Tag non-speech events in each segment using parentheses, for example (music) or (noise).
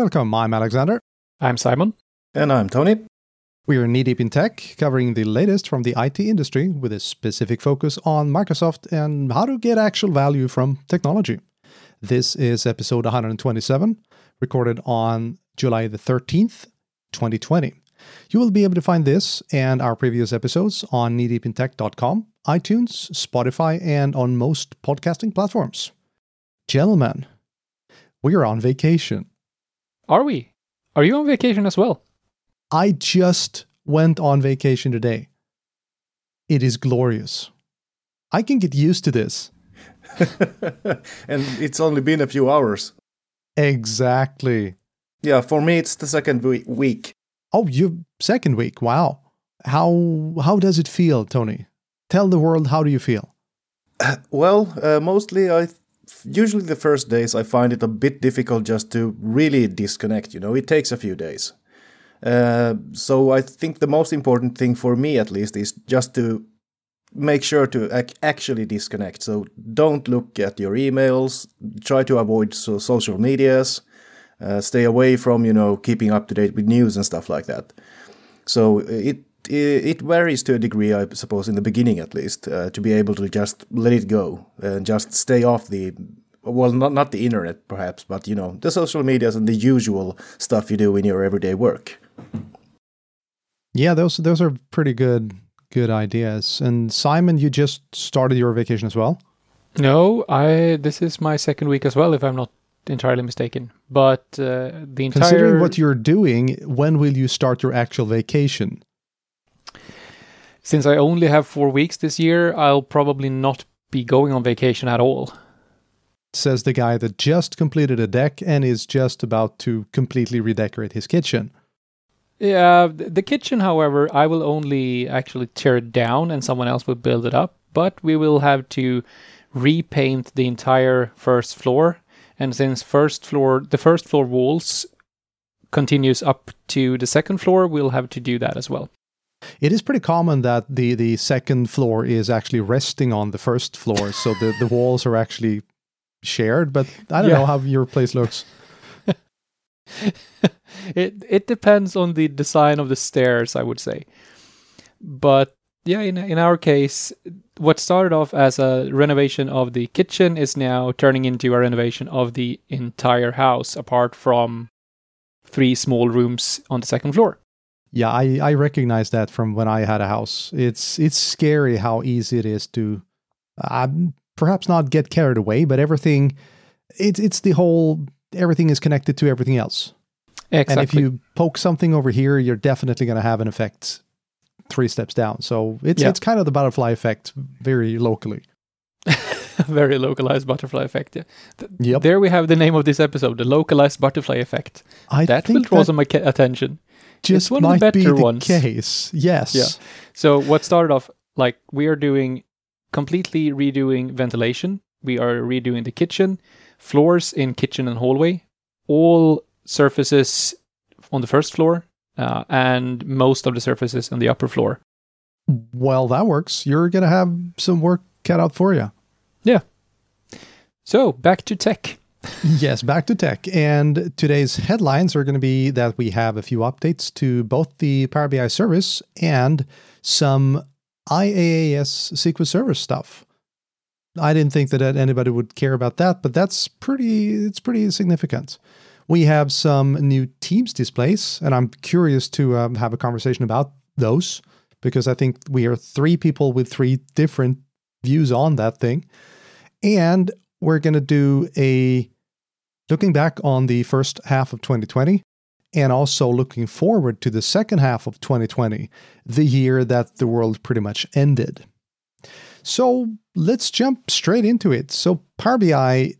Hello and welcome. I'm Alexander. I'm Simon. And I'm Tony. We are knee deep in tech, covering the latest from the IT industry with a specific focus on Microsoft and how to get actual value from technology. This is episode 127, recorded on July the 13th, 2020. You will be able to find this and our previous episodes on kneedeepintech.com, iTunes, Spotify, and on most podcasting platforms. Gentlemen, we are on vacation. Are we? Are you on vacation as well? I just went on vacation today. It is glorious. I can get used to this. (laughs) and it's only been a few hours. Exactly. Yeah, for me it's the second week. Oh, you second week. Wow. How how does it feel, Tony? Tell the world how do you feel? well, uh, mostly I usually the first days I find it a bit difficult just to really disconnect, you know. It takes a few days. Uh, so I think the most important thing for me at least is just to make sure to ac- actually disconnect. So don't look at your emails, try to avoid so social medias, uh, stay away from, you know, keeping up to date with news and stuff like that. So it it varies to a degree, I suppose, in the beginning at least, uh, to be able to just let it go and just stay off the, well, not not the internet perhaps, but you know, the social medias and the usual stuff you do in your everyday work. Yeah, those those are pretty good good ideas. And Simon, you just started your vacation as well. No, I. This is my second week as well, if I'm not entirely mistaken. But uh, the entire considering what you're doing, when will you start your actual vacation? Since I only have four weeks this year, I'll probably not be going on vacation at all. Says the guy that just completed a deck and is just about to completely redecorate his kitchen. Yeah, the kitchen, however, I will only actually tear it down and someone else will build it up. But we will have to repaint the entire first floor. And since first floor, the first floor walls continues up to the second floor, we'll have to do that as well. It is pretty common that the, the second floor is actually resting on the first floor, so the, the walls are actually shared. But I don't yeah. know how your place looks. (laughs) it it depends on the design of the stairs, I would say. But yeah, in in our case, what started off as a renovation of the kitchen is now turning into a renovation of the entire house, apart from three small rooms on the second floor. Yeah, I, I recognize that from when I had a house. It's it's scary how easy it is to uh, perhaps not get carried away, but everything it's it's the whole everything is connected to everything else. Exactly. And if you poke something over here, you're definitely going to have an effect three steps down. So it's yeah. it's kind of the butterfly effect very locally. (laughs) very localized butterfly effect. Yeah. Th- yep. There we have the name of this episode, the localized butterfly effect. I that will draw some attention just it's one might of the better be the ones. case. Yes. Yeah. So what started off like we are doing completely redoing ventilation. We are redoing the kitchen, floors in kitchen and hallway, all surfaces on the first floor, uh, and most of the surfaces on the upper floor. Well, that works. You're gonna have some work cut out for you. Yeah. So back to tech yes, back to tech. And today's headlines are going to be that we have a few updates to both the Power BI service and some IaaS SQL Server stuff. I didn't think that anybody would care about that, but that's pretty it's pretty significant. We have some new Teams displays, and I'm curious to um, have a conversation about those because I think we are three people with three different views on that thing. And we're going to do a looking back on the first half of 2020 and also looking forward to the second half of 2020, the year that the world pretty much ended. So let's jump straight into it. So Power BI,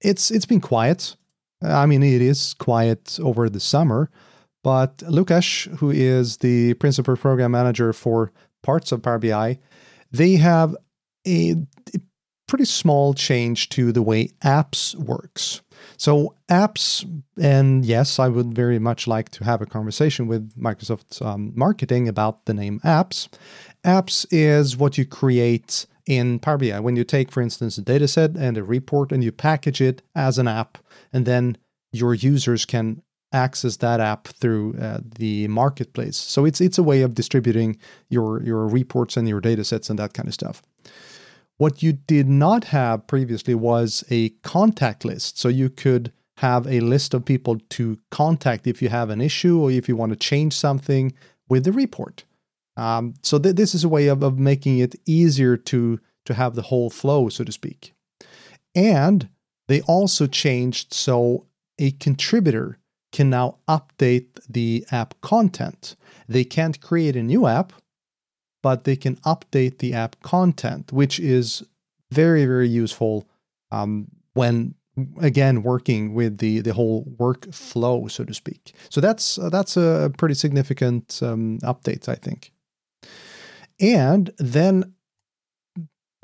it's it's been quiet. I mean, it is quiet over the summer, but Lukasz, who is the principal program manager for parts of Power BI, they have a pretty small change to the way apps works. So apps, and yes, I would very much like to have a conversation with Microsoft's um, marketing about the name apps. Apps is what you create in Power BI. When you take, for instance, a data set and a report and you package it as an app, and then your users can access that app through uh, the marketplace. So it's it's a way of distributing your your reports and your data sets and that kind of stuff. What you did not have previously was a contact list. So you could have a list of people to contact if you have an issue or if you want to change something with the report. Um, so th- this is a way of, of making it easier to to have the whole flow, so to speak. And they also changed so a contributor can now update the app content. They can't create a new app, but they can update the app content, which is very, very useful um, when again working with the the whole workflow, so to speak. So that's uh, that's a pretty significant um, update, I think. And then,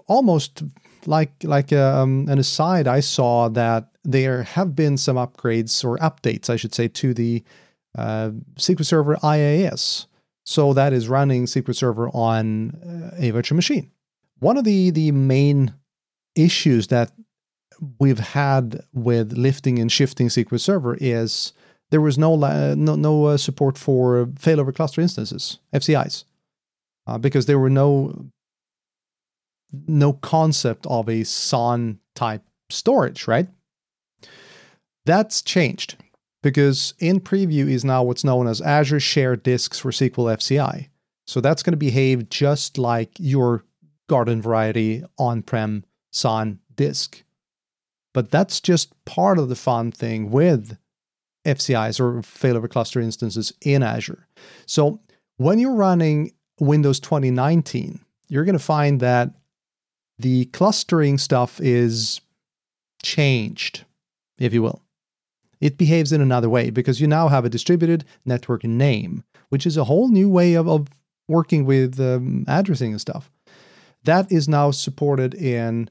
almost like like um, an aside, I saw that there have been some upgrades or updates, I should say, to the uh, SQL Server IaaS. So that is running SQL Server on uh, a virtual machine. One of the the main issues that we've had with lifting and shifting SQL Server is there was no no, no uh, support for failover cluster instances (FCIs) uh, because there were no no concept of a SAN type storage, right? That's changed because in preview is now what's known as Azure Shared Disks for SQL FCI. So that's going to behave just like your garden variety on prem SAN disk. But that's just part of the fun thing with FCIs or failover cluster instances in Azure. So when you're running Windows 2019, you're going to find that the clustering stuff is changed, if you will. It behaves in another way because you now have a distributed network name, which is a whole new way of, of working with um, addressing and stuff. That is now supported in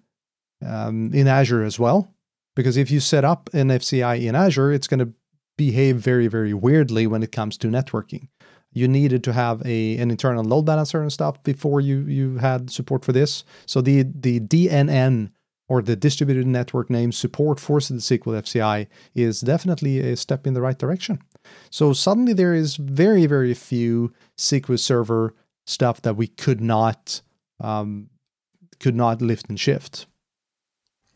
um, in Azure as well, because if you set up an FCI in Azure, it's going to behave very very weirdly when it comes to networking you needed to have a an internal load balancer and stuff before you you had support for this. So the the DNN or the distributed network name support for the SQL FCI is definitely a step in the right direction. So suddenly there is very very few SQL Server stuff that we could not um, could not lift and shift.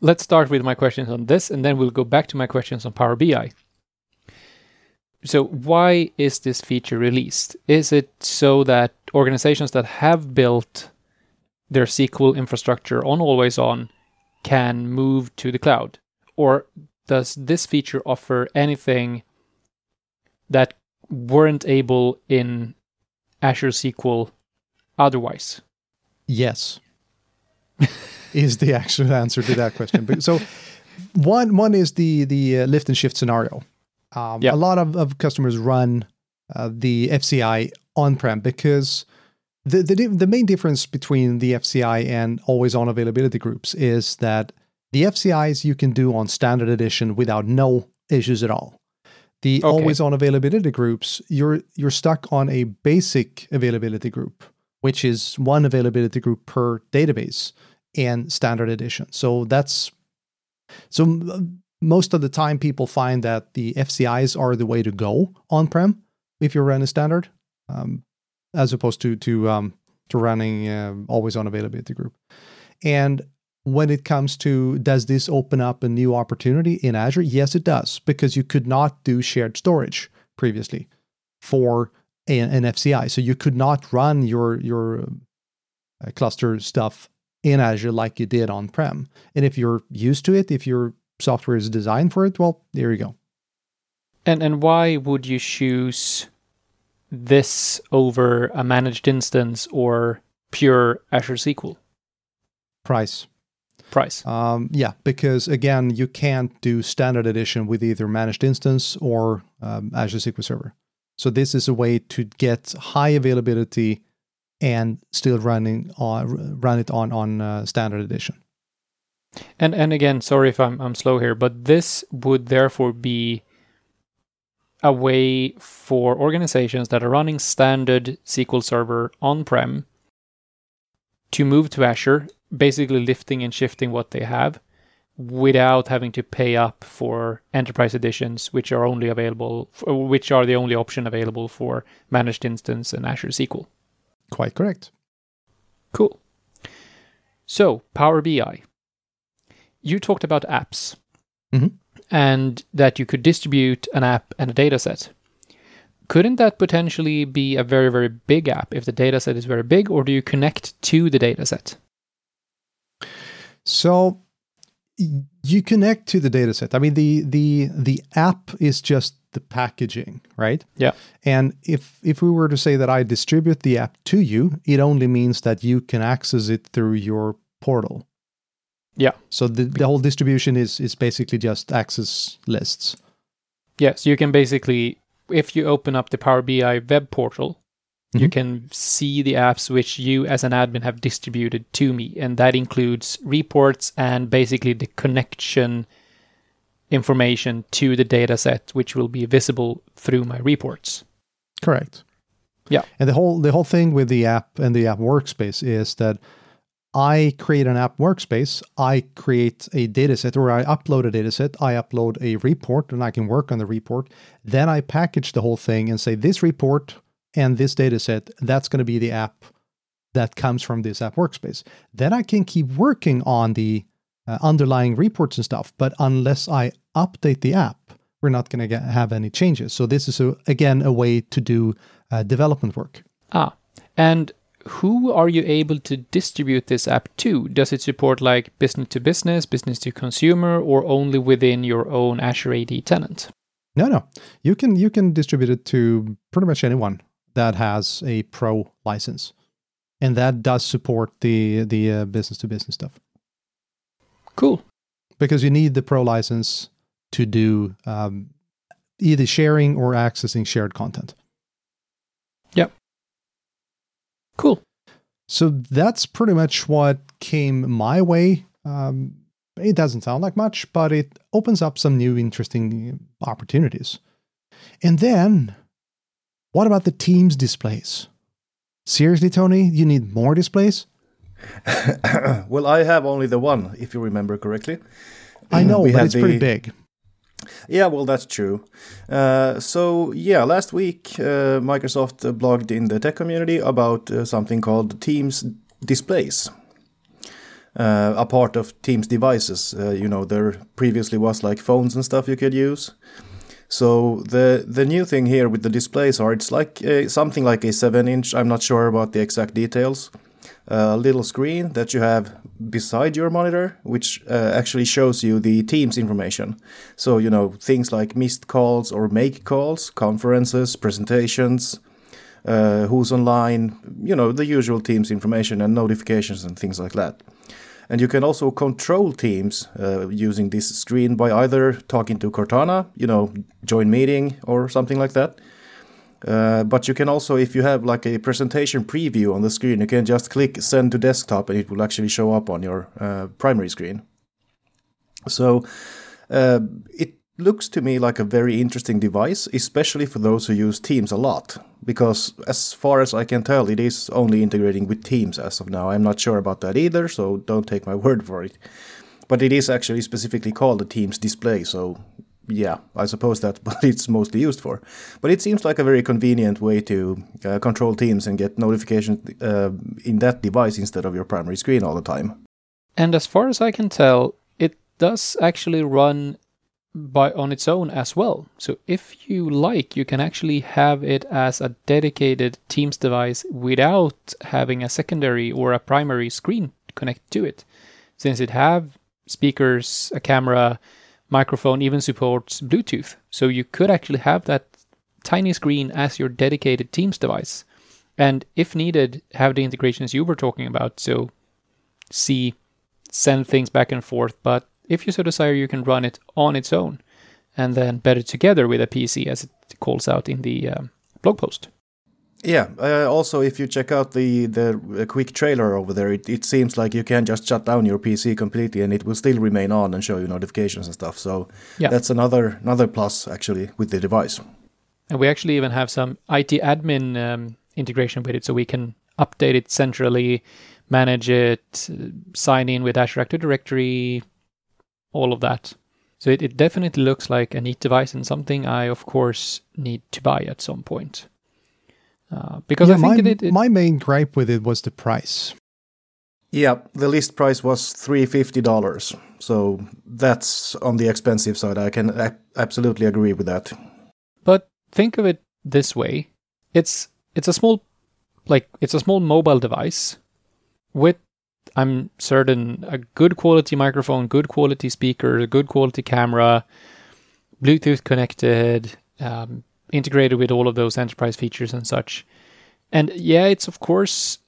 Let's start with my questions on this, and then we'll go back to my questions on Power BI. So, why is this feature released? Is it so that organizations that have built their SQL infrastructure on Always On can move to the cloud? Or does this feature offer anything that weren't able in Azure SQL otherwise? Yes, (laughs) is the actual answer to that question. so, one one is the the uh, lift and shift scenario. Um, yep. A lot of, of customers run uh, the FCI on prem because the, the, the main difference between the FCI and always on availability groups is that the FCIs you can do on standard edition without no issues at all. The okay. always on availability groups, you're you're stuck on a basic availability group, which is one availability group per database and standard edition. So that's so most of the time people find that the FCIs are the way to go on prem if you're running standard, um, as opposed to to um, to running uh, always on availability group. And when it comes to does this open up a new opportunity in Azure? Yes, it does, because you could not do shared storage previously for an, an FCI. So you could not run your your uh, cluster stuff in Azure like you did on prem. And if you're used to it, if you're software is designed for it, well, there you go. And and why would you choose this over a managed instance or pure Azure SQL? Price. Price. Um, yeah, because again, you can't do standard edition with either managed instance or um, Azure SQL Server. So this is a way to get high availability and still running on run it on on uh, standard edition. And and again, sorry if I'm I'm slow here, but this would therefore be a way for organizations that are running standard SQL Server on-prem to move to Azure, basically lifting and shifting what they have, without having to pay up for enterprise editions, which are only available, which are the only option available for managed instance and Azure SQL. Quite correct. Cool. So, Power BI. You talked about apps Mhm. And that you could distribute an app and a dataset. Couldn't that potentially be a very, very big app if the dataset is very big, or do you connect to the dataset? So you connect to the dataset. I mean, the the the app is just the packaging, right? Yeah. And if if we were to say that I distribute the app to you, it only means that you can access it through your portal. Yeah. So the, the whole distribution is is basically just access lists. Yes, you can basically, if you open up the Power BI web portal, you Mhm. can see the apps which you as an admin have distributed to me. And that includes reports and basically the connection information to the data set, which will be visible through my reports. Correct. Yeah. And the whole the whole thing with the app and the app workspace is that I create an app workspace, I create a dataset or I upload a dataset, I upload a report and I can work on the report. Then I package the whole thing and say this report and this dataset, that's going to be the app that comes from this app workspace. Then I can keep working on the uh, underlying reports and stuff, but unless I update the app, we're not going to have any changes. So this is a, again a way to do uh, development work. Ah, and who are you able to distribute this app to? Does it support like business to business, business to consumer, or only within your own Azure AD tenant? No, no, you can you can distribute it to pretty much anyone that has a pro license, and that does support the the uh, business to business stuff Cool. because you need the pro license to do um, either sharing or accessing shared content. Cool. So that's pretty much what came my way. Um, it doesn't sound like much, but it opens up some new interesting opportunities. And then, what about the Teams displays? Seriously, Tony, you need more displays? (coughs) well, I have only the one, if you remember correctly. I know, We but had it's pretty big. Yeah, well, that's true. Uh, so, yeah, last week uh, Microsoft blogged in the tech community about uh, something called Teams displays. Uh, a part of Teams devices. Uh, you know, there previously was like phones and stuff you could use. So the the new thing here with the displays are it's like uh, something like a seven inch. I'm not sure about the exact details. A little screen that you have beside your monitor, which uh, actually shows you the Teams information. So you know things like missed calls or make calls, conferences, presentations, uh, who's online. You know the usual Teams information and notifications and things like that. And you can also control Teams uh, using this screen by either talking to Cortana, you know, join meeting or something like that. Uh, but you can also, if you have like a presentation preview on the screen, you can just click send to desktop and it will actually show up on your uh, primary screen. So uh, it looks to me like a very interesting device, especially for those who use Teams a lot. Because as far as I can tell, it is only integrating with Teams as of now. I'm not sure about that either, so don't take my (laughs) word for it. But it is actually specifically called a Teams display, so yeah, I suppose that's (laughs) what it's mostly used for. But it seems like a very convenient way to uh, control Teams and get notifications uh, in that device instead of your primary screen all the time. And as far as I can tell, it does actually run by on its own as well. So if you like, you can actually have it as a dedicated Teams device without having a secondary or a primary screen connected to it. Since it have speakers, a camera, microphone, even supports Bluetooth. So you could actually have that tiny screen as your dedicated Teams device. And if needed, have the integrations you were talking about. So see, send things back and forth. But if you so desire, you can run it on its own and then better together with a PC, as it calls out in the um, blog post. Yeah. Uh, also, if you check out the the uh, quick trailer over there, it, it seems like you can just shut down your PC completely, and it will still remain on and show you notifications and stuff. So Yeah. that's another another plus actually with the device. And we actually even have some IT admin um, integration with it, so we can update it centrally, manage it, uh, sign in with Azure Active Directory, all of that. So it, it definitely looks like a neat device and something I, of course, need to buy at some point. Uh, because Yeah, I think my, it, it, my main gripe with it was the price. Yeah, the list price was three fifty dollars, so that's on the expensive side. I can a- absolutely agree with that. But think of it this way: it's it's a small, like it's a small mobile device with, I'm certain, a good quality microphone, good quality speaker, good quality camera, Bluetooth connected, um, integrated with all of those enterprise features and such. And yeah, it's of course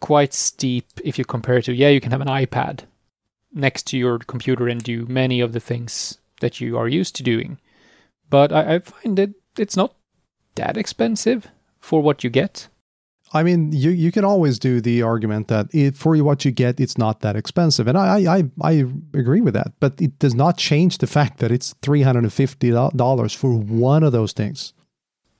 quite steep if you compare it to yeah, you can have an iPad next to your computer and do many of the things that you are used to doing. But I, I find it it's not that expensive for what you get. I mean, you you can always do the argument that it, for what you get, it's not that expensive, and I I I agree with that. But it does not change the fact that it's three hundred and fifty dollars for one of those things.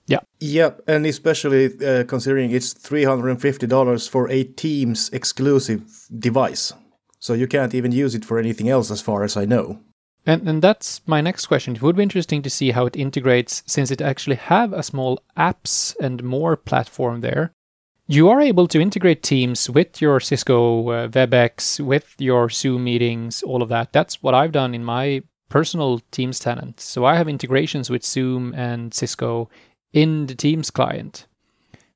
Yeah, Yeah. and especially uh, considering it's three hundred and fifty dollars for a Teams exclusive device, so you can't even use it for anything else, as far as I know. And and that's my next question. It would be interesting to see how it integrates since it actually have a small apps and more platform there. You are able to integrate Teams with your Cisco uh, WebEx, with your Zoom meetings, all of that. That's what I've done in my personal Teams tenant. So I have integrations with Zoom and Cisco in the Teams client.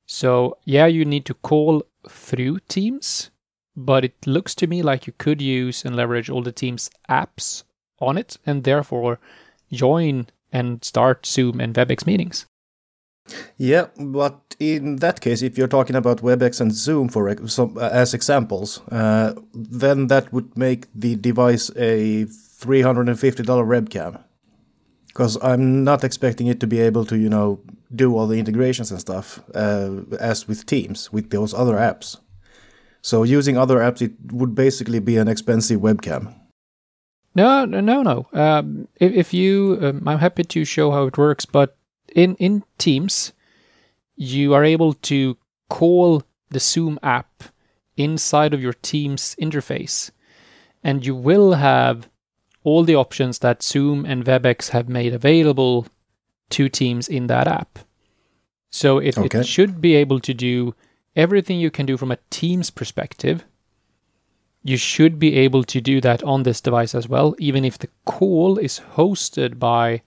So yeah, you need to call through Teams, but it looks to me like you could use and leverage all the Teams apps on it and therefore join and start Zoom and WebEx meetings. Yeah, but in that case, if you're talking about WebEx and Zoom for some, uh, as examples, uh, then that would make the device a three hundred and fifty dollar webcam. Because I'm not expecting it to be able to, you know, do all the integrations and stuff uh, as with Teams with those other apps. So using other apps, it would basically be an expensive webcam. No, no, no, no. Um, if, if you, um, I'm happy to show how it works, but in in Teams, you are able to call the Zoom app inside of your Teams interface, and you will have all the options that Zoom and WebEx have made available to Teams in that app. So it, Okay. it should be able to do everything you can do from a Teams perspective you should be able to do that on this device as well, even if the call is hosted by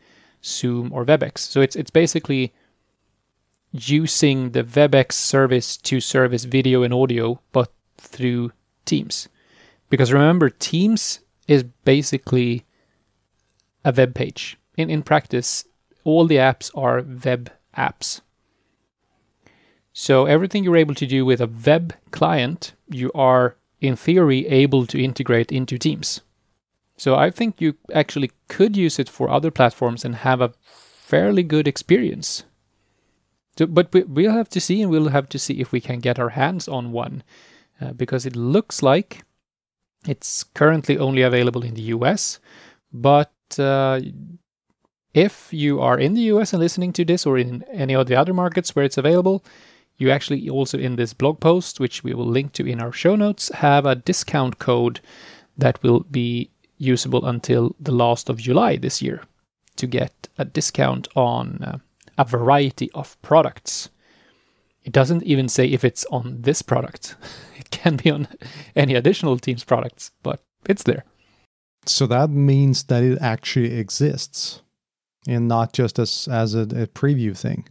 Zoom or WebEx. So it's it's basically using the WebEx service to service video and audio, but through Teams. Because remember, Teams is basically a web page. In in practice, all the apps are web apps. So everything you're able to do with a web client, you are in theory able to integrate into Teams. So I think you actually could use it for other platforms and have a fairly good experience. So, but we, we'll have to see, and we'll have to see if we can get our hands on one, uh, because it looks like it's currently only available in the US. But uh, if you are in the US and listening to this, or in any of the other markets where it's available, you actually also in this blog post, which we will link to in our show notes, have a discount code that will be usable until the last of July this year to get a discount on uh, a variety of products. It doesn't even say if it's on this product. (laughs) It can be on any additional Teams products, but it's there. So that means that it actually exists, and not just as as a, a preview thing.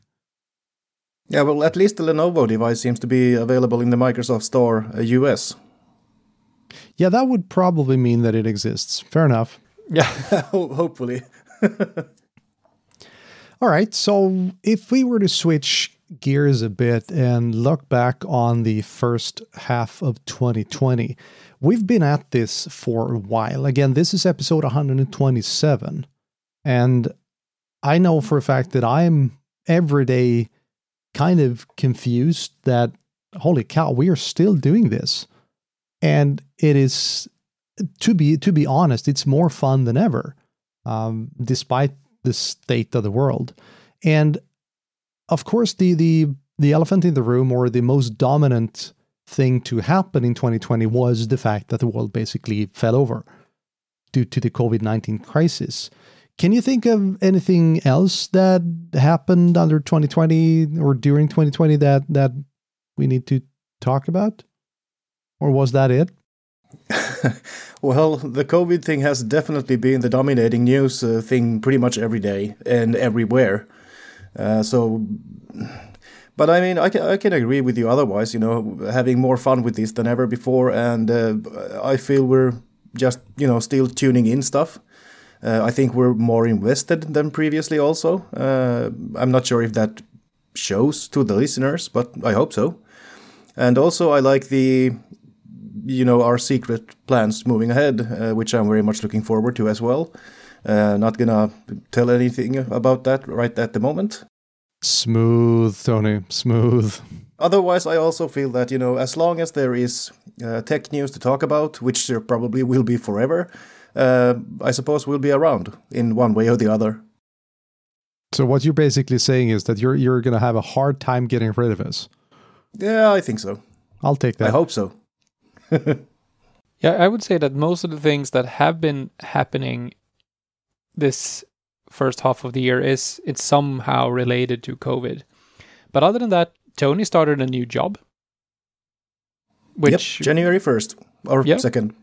Yeah, well, at least the Lenovo device seems to be available in the Microsoft Store uh, US. Yeah, that would probably mean that it exists. Fair enough. Yeah. (laughs) Ho- Hopefully. (laughs) All right. So if we were to switch gears a bit and look back on the first half of 2020, we've been at this for a while. Again, this is episode 127. And I know for a fact that I'm every day kind of confused that, holy cow, we are still doing this. And it is, to be to be honest, it's more fun than ever, um, despite the state of the world. And of course, the the the elephant in the room, or the most dominant thing to happen in 2020, was the fact that the world basically fell over. due to the COVID 19 crisis. Can you think of anything else that happened under 2020 or during 2020 that, that we need to talk about? Or was that it? (laughs) well, the COVID thing has definitely been the dominating news uh, thing pretty much every day and everywhere. Uh, so, but I mean, I can, I can agree with you otherwise, you know, having more fun with this than ever before. And uh, I feel we're just, you know, still tuning in stuff. Uh, I think we're more invested than previously, also. Uh, I'm not sure if that shows to the listeners, but I hope so. And also, I like the, you know, our secret plans moving ahead, uh, which I'm very much looking forward to as well. Uh, not gonna tell anything about that right at the moment. Smooth, Tony, smooth. Otherwise, I also feel that, you know, as long as there is uh, tech news to talk about, which there probably will be forever, uh, I suppose we'll be around in one way or the other. So what you're basically saying is that you're you're going to have a hard time getting rid of us. Yeah, I think so. I'll take that. I hope so. (laughs) yeah, I would say that most of the things that have been happening this first half of the year is it's somehow related to COVID. But other than that, Tony started a new job. Which yep, January 1st or yep. 2nd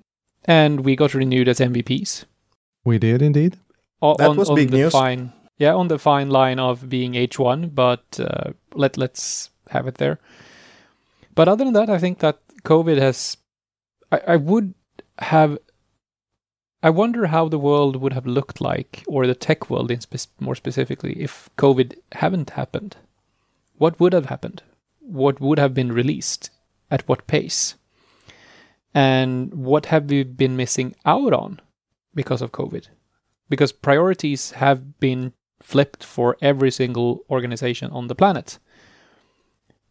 and we got renewed as MVPs. We did indeed. O- that on, was on big news. Fine, yeah, on the fine line of being H1, but uh, let let's have it there. But other than that, I think that COVID has. I, I would have. I wonder how the world would have looked like, or the tech world, in spe- more specifically, if COVID hadn't happened. What would have happened? What would have been released? At what pace? And what have we been missing out on because of COVID? Because priorities have been flipped for every single organization on the planet.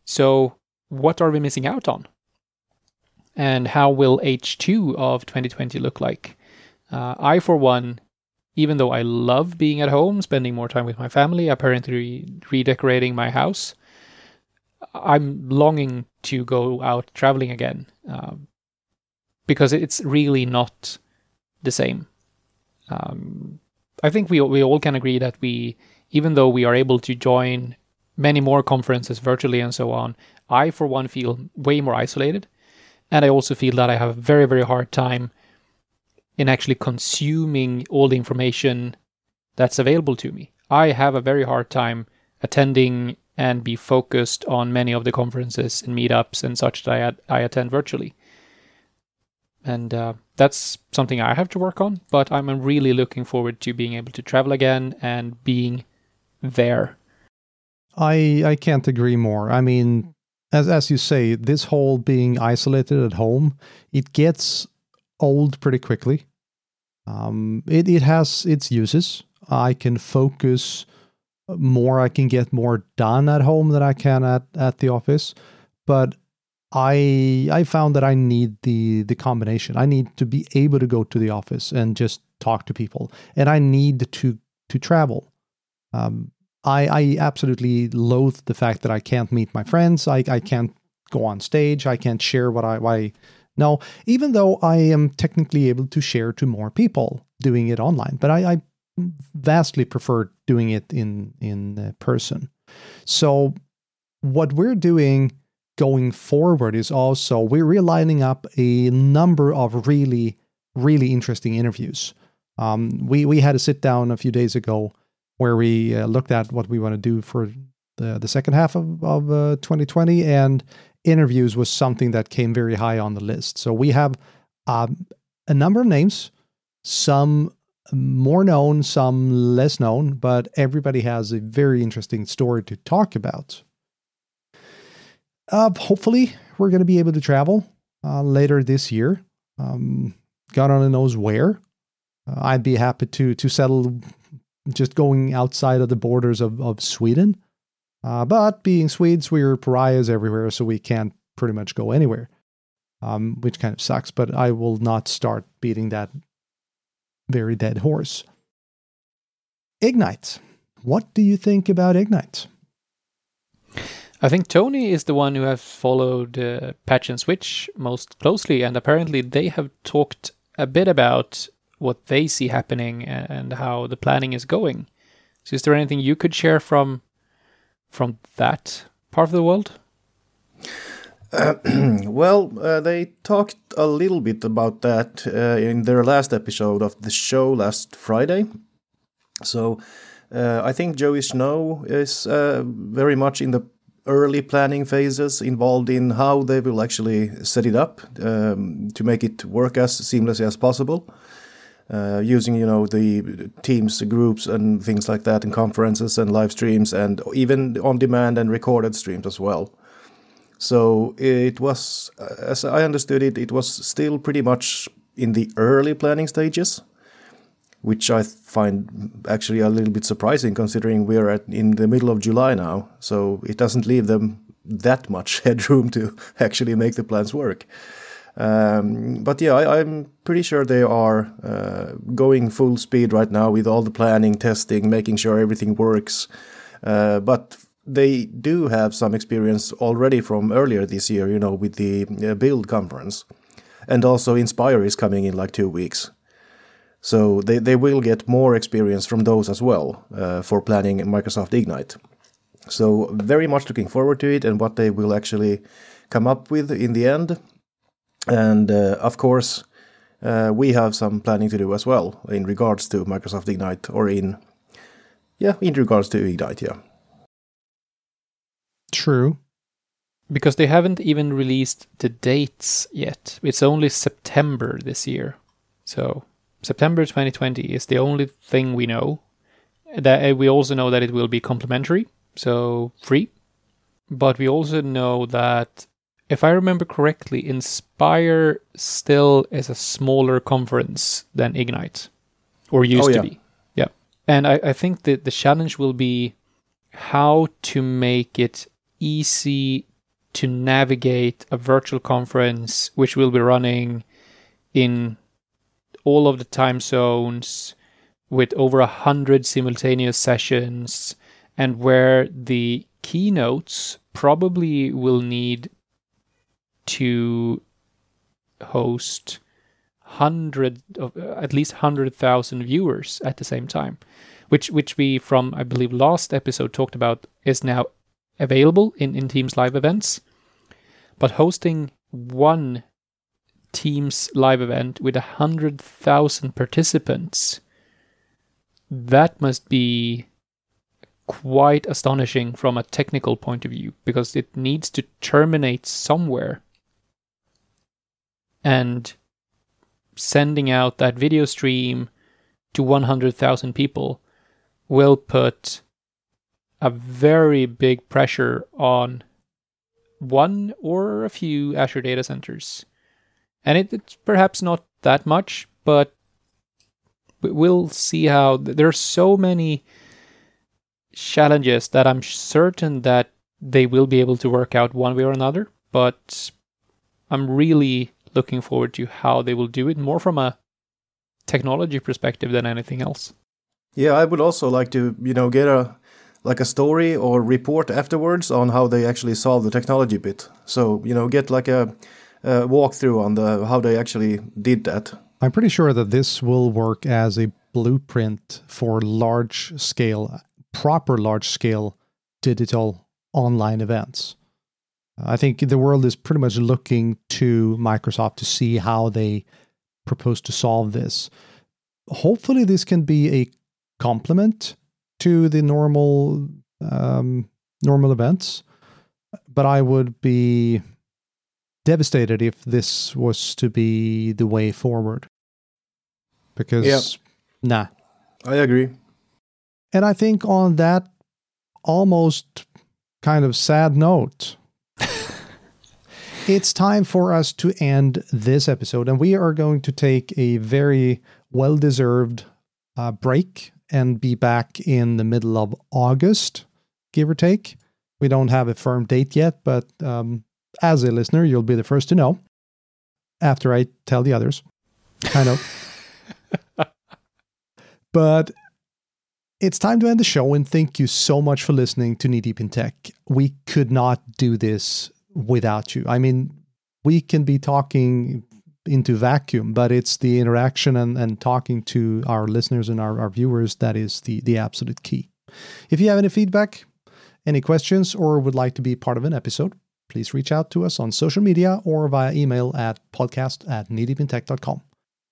So, what are we missing out on? And how will H2 of 2020 look like? Uh, I, for one, even though I love being at home, spending more time with my family, apparently redecorating my house, I'm longing to go out traveling again. Um, because it's really not the same. Um, I think we we all can agree that we, even though we are able to join many more conferences virtually and so on, I for one feel way more isolated, and I also feel that I have a very very hard time in actually consuming all the information that's available to me. I have a very hard time attending and be focused on many of the conferences and meetups and such that I, I attend virtually and uh, that's something I have to work on. But I'm really looking forward to being able to travel again and being there. I I can't agree more. I mean, as as you say, this whole being isolated at home, it gets old pretty quickly. Um, it it has its uses. I can focus more. I can get more done at home than I can at at the office. But I I found that I need the the combination. I need to be able to go to the office and just talk to people, and I need to to travel. Um, I I absolutely loathe the fact that I can't meet my friends. I I can't go on stage. I can't share what I why. No, even though I am technically able to share to more people doing it online, but I, I vastly prefer doing it in in person. So what we're doing going forward is also we're realigning up a number of really, really interesting interviews. Um, we we had a sit down a few days ago where we uh, looked at what we want to do for the the second half of of uh, 2020, and interviews was something that came very high on the list. So we have um, a number of names, some more known, some less known, but everybody has a very interesting story to talk about. Uh, hopefully, we're going to be able to travel uh, later this year. Um, God only knows where. Uh, I'd be happy to to settle just going outside of the borders of, of Sweden. Uh, but being Swedes, we're pariahs everywhere, so we can't pretty much go anywhere, um, which kind of sucks. But I will not start beating that very dead horse. Ignite. What do you think about Ignite? I think Tony is the one who has followed uh, Patch and Switch most closely, and apparently they have talked a bit about what they see happening and, how the planning is going. So, is there anything you could share from from that part of the world? Uh, (clears throat) well, uh, they talked a little bit about that uh, in their last episode of the show last Friday. So uh, I think Joey Snow is uh, very much in the early planning phases, involved in how they will actually set it up um, to make it work as seamlessly as possible. Uh, using you know the teams groups and things like that and conferences and live streams and even on demand and recorded streams as well so it was as i understood it it was still pretty much in the early planning stages which i find actually a little bit surprising considering we're at, in the middle of july now so it doesn't leave them that much (laughs) headroom to actually make the plans work um, but yeah, I, am pretty sure they are uh, going full speed right now with all the planning, testing, making sure everything works. Uh, but they do have some experience already from earlier this year, you know, with the uh, Build conference. And also Inspire is coming in like two weeks. So they, they will get more experience from those as well uh, for planning Microsoft Ignite. So very much looking forward to it and what they will actually come up with in the end. And uh, of course, uh, we have some planning to do as well in regards to Microsoft Ignite or in, yeah, in regards to Ignite, yeah. True. Because they haven't even released the dates yet. It's only September this year. So September 2020 is the only thing we know. That uh, we also know that it will be complimentary, so free. But we also know that if I remember correctly, Inspire still is a smaller conference than Ignite, or used oh, yeah. to be. Yeah. And I, I think that the challenge will be how to make it easy to navigate a virtual conference, which will be running in all of the time zones with over a hundred simultaneous sessions, and where the keynotes probably will need to host hundred of at least hundred thousand viewers at the same time, which which we from I believe last episode talked about is now available in in Teams live events, but hosting one Teams live event with a hundred thousand participants that must be quite astonishing from a technical point of view because it needs to terminate somewhere and sending out that video stream to 100,000 people will put a very big pressure on one or a few Azure data centers. And it, it's perhaps not that much, but we'll see how there are so many challenges that I'm certain that they will be able to work out one way or another. But I'm really looking forward to how they will do it more from a technology perspective than anything else. Yeah, I would also like to, you know, get a like a story or report afterwards on how they actually solve the technology bit. So, you know, get like a, a walkthrough on the how they actually did that. I'm pretty sure that this will work as a blueprint for large scale, proper large scale digital online events. I think the world is pretty much looking to Microsoft to see how they propose to solve this. Hopefully, this can be a complement to the normal um, normal events, but I would be devastated if this was to be the way forward. Because, yep. nah, I agree. And I think on that almost kind of sad note, (laughs) it's time for us to end this episode, and we are going to take a very well deserved uh, break and be back in the middle of August, give or take. We don't have a firm date yet, but um, as a listener, you'll be the first to know after I tell the others. Kind of. (laughs) but it's time to end the show, and thank you so much for listening to Knee Deep in Tech. We could not do this without you. I mean, we can be talking into vacuum, but it's the interaction and, and talking to our listeners and our, our viewers that is the, the absolute key. If you have any feedback, any questions, or would like to be part of an episode, please reach out to us on social media or via email at podcast at kneedeepintech.com.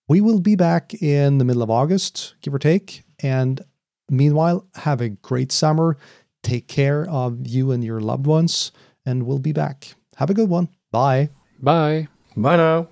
We will be back in the middle of August, give or take. And meanwhile, have a great summer. Take care of you and your loved ones, and we'll be back. Have a good one. Bye. Bye. Bye now.